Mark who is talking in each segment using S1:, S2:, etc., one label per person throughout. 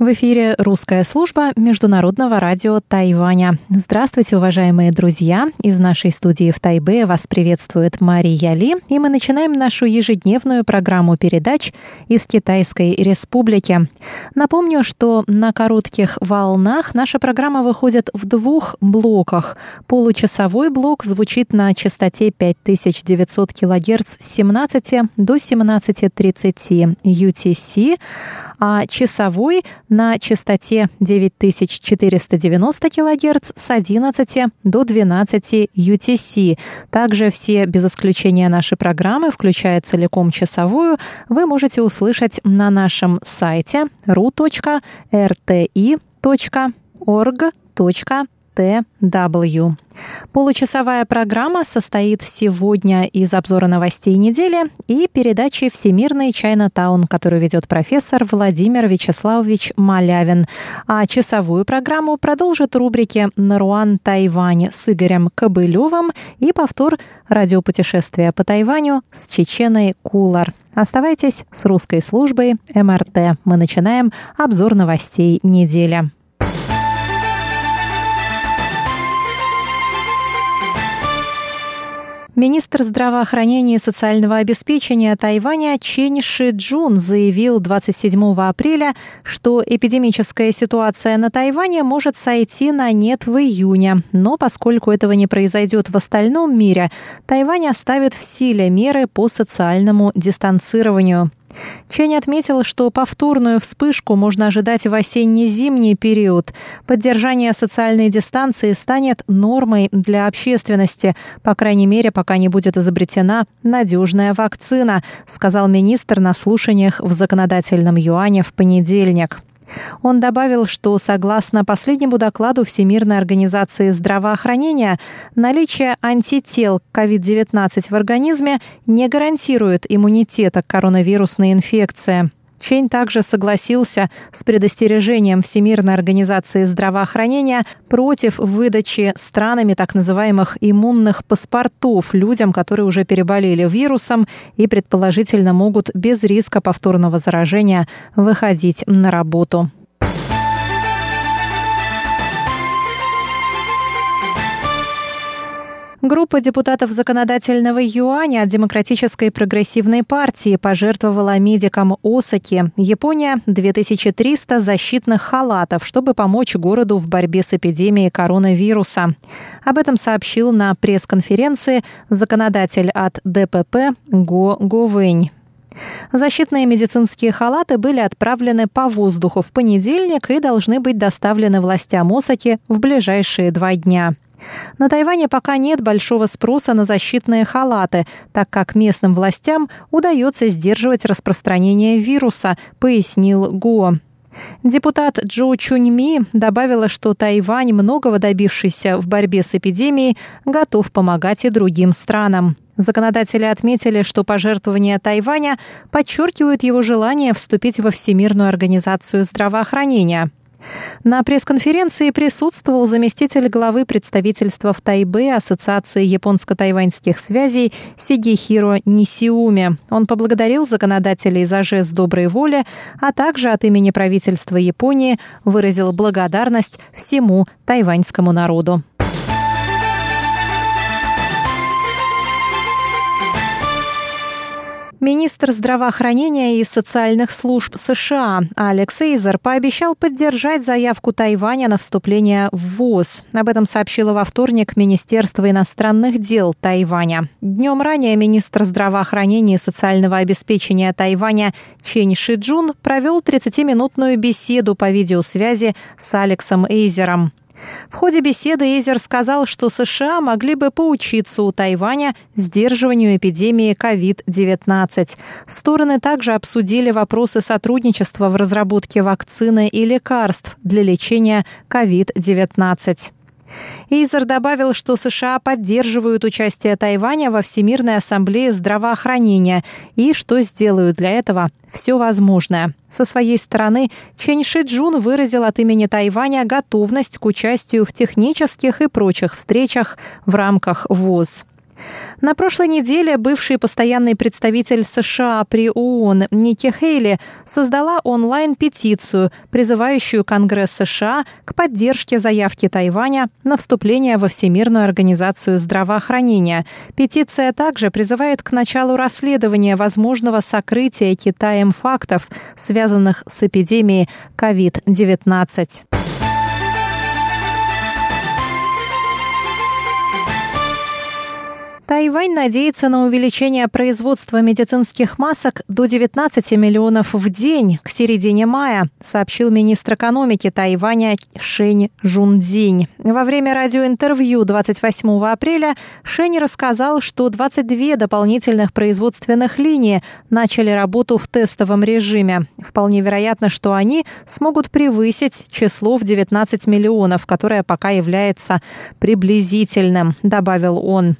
S1: В эфире русская служба Международного радио Тайваня. Здравствуйте, уважаемые друзья! Из нашей студии в Тайбе вас приветствует Мария Ли, и мы начинаем нашу ежедневную программу передач из Китайской Республики. Напомню, что на коротких волнах наша программа выходит в двух блоках. Получасовой блок звучит на частоте 5900 кГц с 17 до 17.30 UTC, а часовой на частоте 9490 кГц с 11 до 12 UTC. Также все, без исключения наши программы, включая целиком часовую, вы можете услышать на нашем сайте ru.rti.org.tw. TW. Получасовая программа состоит сегодня из обзора новостей недели и передачи «Всемирный Чайна-таун», которую ведет профессор Владимир Вячеславович Малявин. А часовую программу продолжит рубрики «Наруан Тайвань» с Игорем Кобылевым и повтор радиопутешествия по Тайваню с Чеченой Кулар. Оставайтесь с русской службой МРТ. Мы начинаем обзор новостей недели. Министр здравоохранения и социального обеспечения Тайваня Чен Ши Джун заявил 27 апреля, что эпидемическая ситуация на Тайване может сойти на нет в июне. Но поскольку этого не произойдет в остальном мире, Тайвань оставит в силе меры по социальному дистанцированию. Чень отметил, что повторную вспышку можно ожидать в осенне-зимний период. Поддержание социальной дистанции станет нормой для общественности, по крайней мере, пока не будет изобретена надежная вакцина, сказал министр на слушаниях в законодательном юане в понедельник. Он добавил, что согласно последнему докладу Всемирной организации здравоохранения, наличие антител к COVID-19 в организме не гарантирует иммунитета к коронавирусной инфекции. Чень также согласился с предостережением Всемирной организации здравоохранения против выдачи странами так называемых иммунных паспортов людям, которые уже переболели вирусом и предположительно могут без риска повторного заражения выходить на работу. Группа депутатов законодательного юаня от Демократической прогрессивной партии пожертвовала медикам Осаки, Япония, 2300 защитных халатов, чтобы помочь городу в борьбе с эпидемией коронавируса. Об этом сообщил на пресс-конференции законодатель от ДПП Го Говэнь. Защитные медицинские халаты были отправлены по воздуху в понедельник и должны быть доставлены властям Осаки в ближайшие два дня. На Тайване пока нет большого спроса на защитные халаты, так как местным властям удается сдерживать распространение вируса, пояснил Го. Депутат Джо Чуньми добавила, что Тайвань, многого добившийся в борьбе с эпидемией, готов помогать и другим странам. Законодатели отметили, что пожертвования Тайваня подчеркивают его желание вступить во Всемирную организацию здравоохранения – на пресс-конференции присутствовал заместитель главы представительства в Тайбе Ассоциации японско-тайваньских связей Сигихиро Нисиуми. Он поблагодарил законодателей за жест доброй воли, а также от имени правительства Японии выразил благодарность всему тайваньскому народу. Министр здравоохранения и социальных служб США Алекс Эйзер пообещал поддержать заявку Тайваня на вступление в ВОЗ. Об этом сообщило во вторник Министерство иностранных дел Тайваня. Днем ранее министр здравоохранения и социального обеспечения Тайваня Чен Шиджун провел 30-минутную беседу по видеосвязи с Алексом Эйзером. В ходе беседы Эйзер сказал, что США могли бы поучиться у Тайваня сдерживанию эпидемии COVID-19. Стороны также обсудили вопросы сотрудничества в разработке вакцины и лекарств для лечения COVID-19. Эйзер добавил, что США поддерживают участие Тайваня во Всемирной ассамблее здравоохранения и что сделают для этого все возможное. Со своей стороны, Чен Шиджун выразил от имени Тайваня готовность к участию в технических и прочих встречах в рамках ВОЗ. На прошлой неделе бывший постоянный представитель США при ООН Ники Хейли создала онлайн-петицию, призывающую Конгресс США к поддержке заявки Тайваня на вступление во Всемирную организацию здравоохранения. Петиция также призывает к началу расследования возможного сокрытия Китаем фактов, связанных с эпидемией COVID-19. Тайвань надеется на увеличение производства медицинских масок до 19 миллионов в день к середине мая, сообщил министр экономики Тайваня Шень Жундзинь. Во время радиоинтервью 28 апреля Шень рассказал, что 22 дополнительных производственных линии начали работу в тестовом режиме. Вполне вероятно, что они смогут превысить число в 19 миллионов, которое пока является приблизительным, добавил он.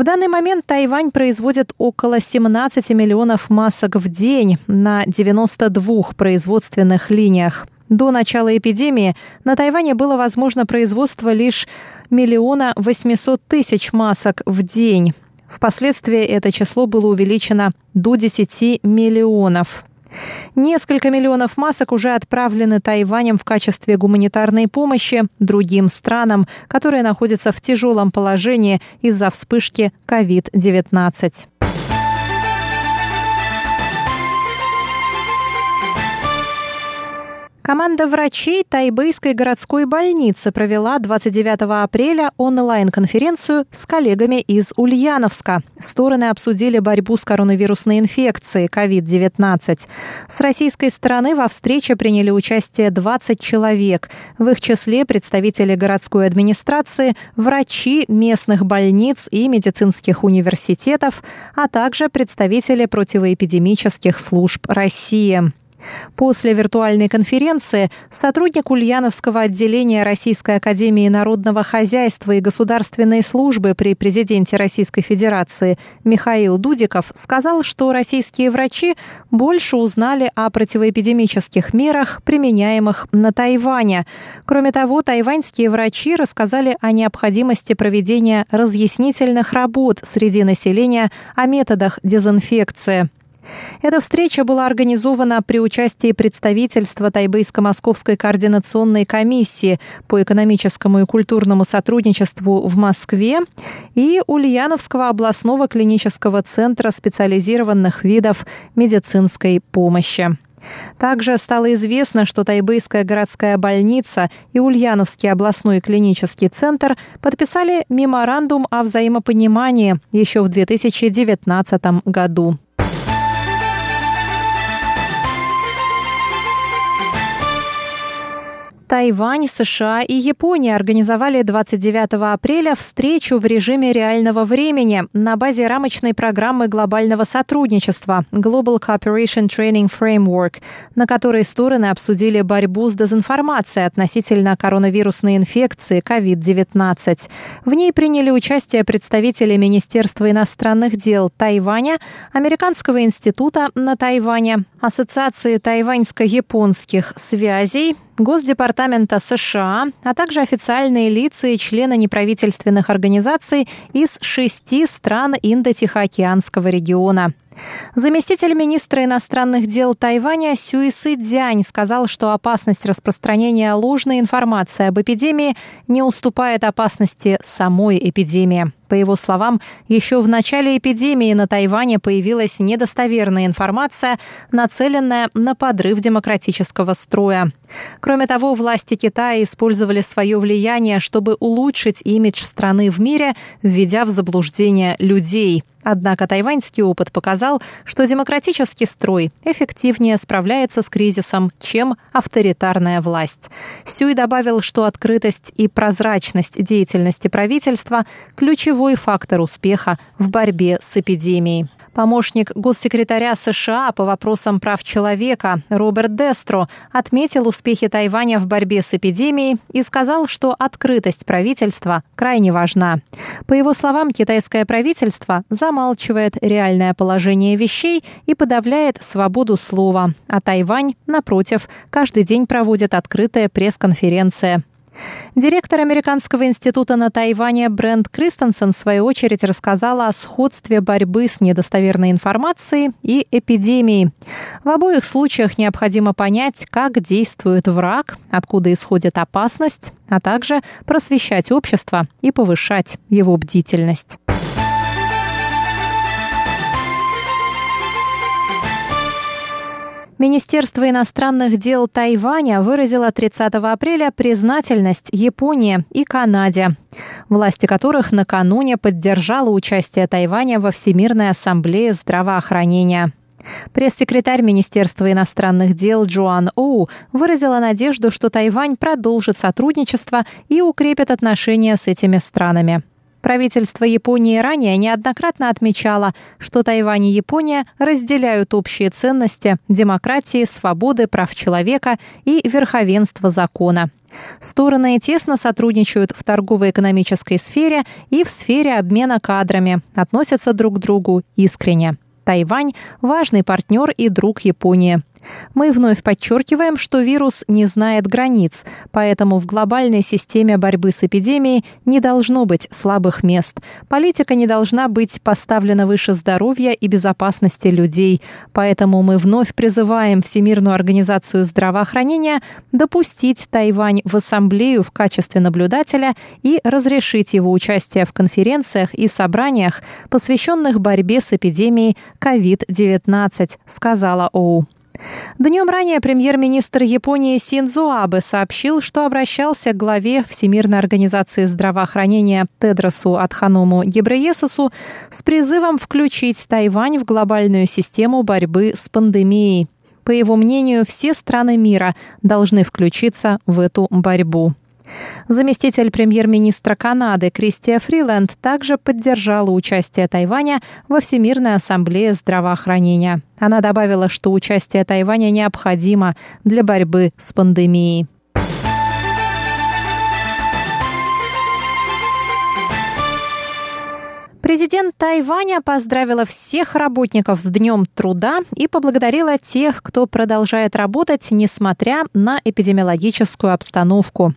S1: В данный момент Тайвань производит около 17 миллионов масок в день на 92 производственных линиях. До начала эпидемии на Тайване было возможно производство лишь миллиона 800 тысяч масок в день. Впоследствии это число было увеличено до 10 миллионов. Несколько миллионов масок уже отправлены Тайванем в качестве гуманитарной помощи другим странам, которые находятся в тяжелом положении из-за вспышки COVID-19. Команда врачей Тайбэйской городской больницы провела 29 апреля онлайн-конференцию с коллегами из Ульяновска. Стороны обсудили борьбу с коронавирусной инфекцией COVID-19. С российской стороны во встрече приняли участие 20 человек. В их числе представители городской администрации, врачи местных больниц и медицинских университетов, а также представители противоэпидемических служб России. После виртуальной конференции сотрудник Ульяновского отделения Российской академии народного хозяйства и государственной службы при президенте Российской Федерации Михаил Дудиков сказал, что российские врачи больше узнали о противоэпидемических мерах, применяемых на Тайване. Кроме того, тайваньские врачи рассказали о необходимости проведения разъяснительных работ среди населения о методах дезинфекции. Эта встреча была организована при участии представительства Тайбэйско-Московской координационной комиссии по экономическому и культурному сотрудничеству в Москве и Ульяновского областного клинического центра специализированных видов медицинской помощи. Также стало известно, что Тайбэйская городская больница и Ульяновский областной клинический центр подписали меморандум о взаимопонимании еще в 2019 году. Тайвань, США и Япония организовали 29 апреля встречу в режиме реального времени на базе рамочной программы глобального сотрудничества Global Cooperation Training Framework, на которой стороны обсудили борьбу с дезинформацией относительно коронавирусной инфекции COVID-19. В ней приняли участие представители Министерства иностранных дел Тайваня, Американского института на Тайване, Ассоциации тайваньско-японских связей, Госдепартамента США, а также официальные лица и члены неправительственных организаций из шести стран Индо-Тихоокеанского региона. Заместитель министра иностранных дел Тайваня Сюисы Дзянь сказал, что опасность распространения ложной информации об эпидемии не уступает опасности самой эпидемии. По его словам, еще в начале эпидемии на Тайване появилась недостоверная информация, нацеленная на подрыв демократического строя. Кроме того, власти Китая использовали свое влияние, чтобы улучшить имидж страны в мире, введя в заблуждение людей – Однако тайваньский опыт показал, что демократический строй эффективнее справляется с кризисом, чем авторитарная власть. Сюй добавил, что открытость и прозрачность деятельности правительства – ключевой фактор успеха в борьбе с эпидемией. Помощник госсекретаря США по вопросам прав человека Роберт Дестро отметил успехи Тайваня в борьбе с эпидемией и сказал, что открытость правительства крайне важна. По его словам, китайское правительство замалчивает реальное положение вещей и подавляет свободу слова, а Тайвань, напротив, каждый день проводит открытая пресс-конференция. Директор Американского института на Тайване Брент Кристенсен в свою очередь рассказала о сходстве борьбы с недостоверной информацией и эпидемией. В обоих случаях необходимо понять, как действует враг, откуда исходит опасность, а также просвещать общество и повышать его бдительность. Министерство иностранных дел Тайваня выразило 30 апреля признательность Японии и Канаде, власти которых накануне поддержала участие Тайваня во Всемирной ассамблее здравоохранения. Пресс-секретарь Министерства иностранных дел Джоан Оу выразила надежду, что Тайвань продолжит сотрудничество и укрепит отношения с этими странами. Правительство Японии ранее неоднократно отмечало, что Тайвань и Япония разделяют общие ценности демократии, свободы, прав человека и верховенства закона. Стороны тесно сотрудничают в торгово-экономической сфере и в сфере обмена кадрами, относятся друг к другу искренне. Тайвань – важный партнер и друг Японии. Мы вновь подчеркиваем, что вирус не знает границ, поэтому в глобальной системе борьбы с эпидемией не должно быть слабых мест. Политика не должна быть поставлена выше здоровья и безопасности людей. Поэтому мы вновь призываем Всемирную организацию здравоохранения допустить Тайвань в ассамблею в качестве наблюдателя и разрешить его участие в конференциях и собраниях, посвященных борьбе с эпидемией COVID-19, сказала ОУ. Днем ранее премьер-министр Японии Синдзо Абе сообщил, что обращался к главе Всемирной организации здравоохранения Тедросу Адханому Гебреесусу с призывом включить Тайвань в глобальную систему борьбы с пандемией. По его мнению, все страны мира должны включиться в эту борьбу. Заместитель премьер-министра Канады Кристия Фриленд также поддержала участие Тайваня во Всемирной ассамблее здравоохранения. Она добавила, что участие Тайваня необходимо для борьбы с пандемией. Президент Тайваня поздравила всех работников с Днем труда и поблагодарила тех, кто продолжает работать, несмотря на эпидемиологическую обстановку.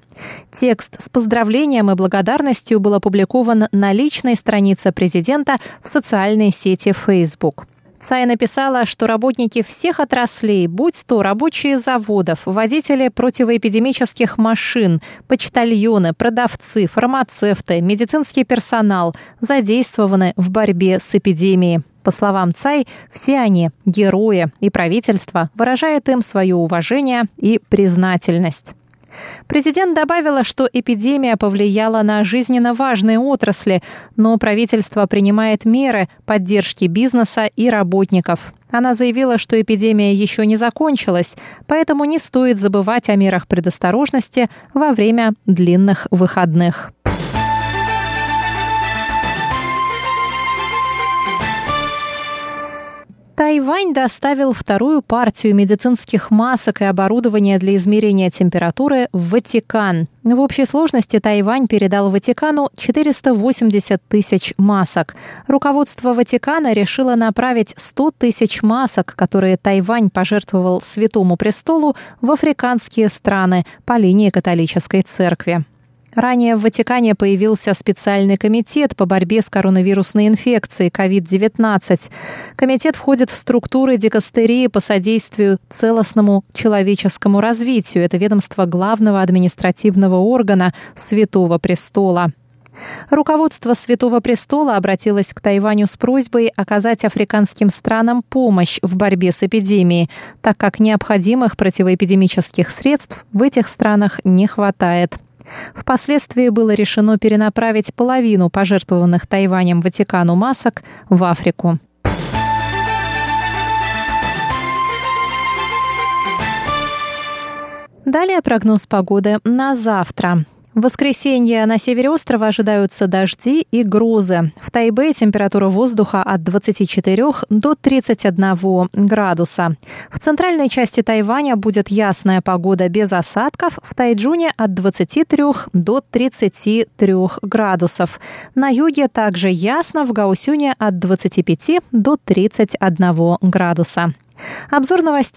S1: Текст с поздравлением и благодарностью был опубликован на личной странице президента в социальной сети Facebook. Цай написала, что работники всех отраслей, будь то рабочие заводов, водители противоэпидемических машин, почтальоны, продавцы, фармацевты, медицинский персонал, задействованы в борьбе с эпидемией. По словам Цай, все они – герои, и правительство выражает им свое уважение и признательность. Президент добавила, что эпидемия повлияла на жизненно важные отрасли, но правительство принимает меры поддержки бизнеса и работников. Она заявила, что эпидемия еще не закончилась, поэтому не стоит забывать о мерах предосторожности во время длинных выходных. Тайвань доставил вторую партию медицинских масок и оборудования для измерения температуры в Ватикан. В общей сложности Тайвань передал Ватикану 480 тысяч масок. Руководство Ватикана решило направить 100 тысяч масок, которые Тайвань пожертвовал Святому Престолу, в африканские страны по линии католической церкви. Ранее в Ватикане появился специальный комитет по борьбе с коронавирусной инфекцией COVID-19. Комитет входит в структуры дикастерии по содействию целостному человеческому развитию. Это ведомство главного административного органа Святого Престола. Руководство Святого Престола обратилось к Тайваню с просьбой оказать африканским странам помощь в борьбе с эпидемией, так как необходимых противоэпидемических средств в этих странах не хватает. Впоследствии было решено перенаправить половину пожертвованных Тайванем Ватикану масок в Африку. Далее прогноз погоды на завтра. В воскресенье на севере острова ожидаются дожди и грозы. В Тайбе температура воздуха от 24 до 31 градуса. В центральной части Тайваня будет ясная погода без осадков. В Тайджуне от 23 до 33 градусов. На юге также ясно, в Гаусюне от 25 до 31 градуса. Обзор новостей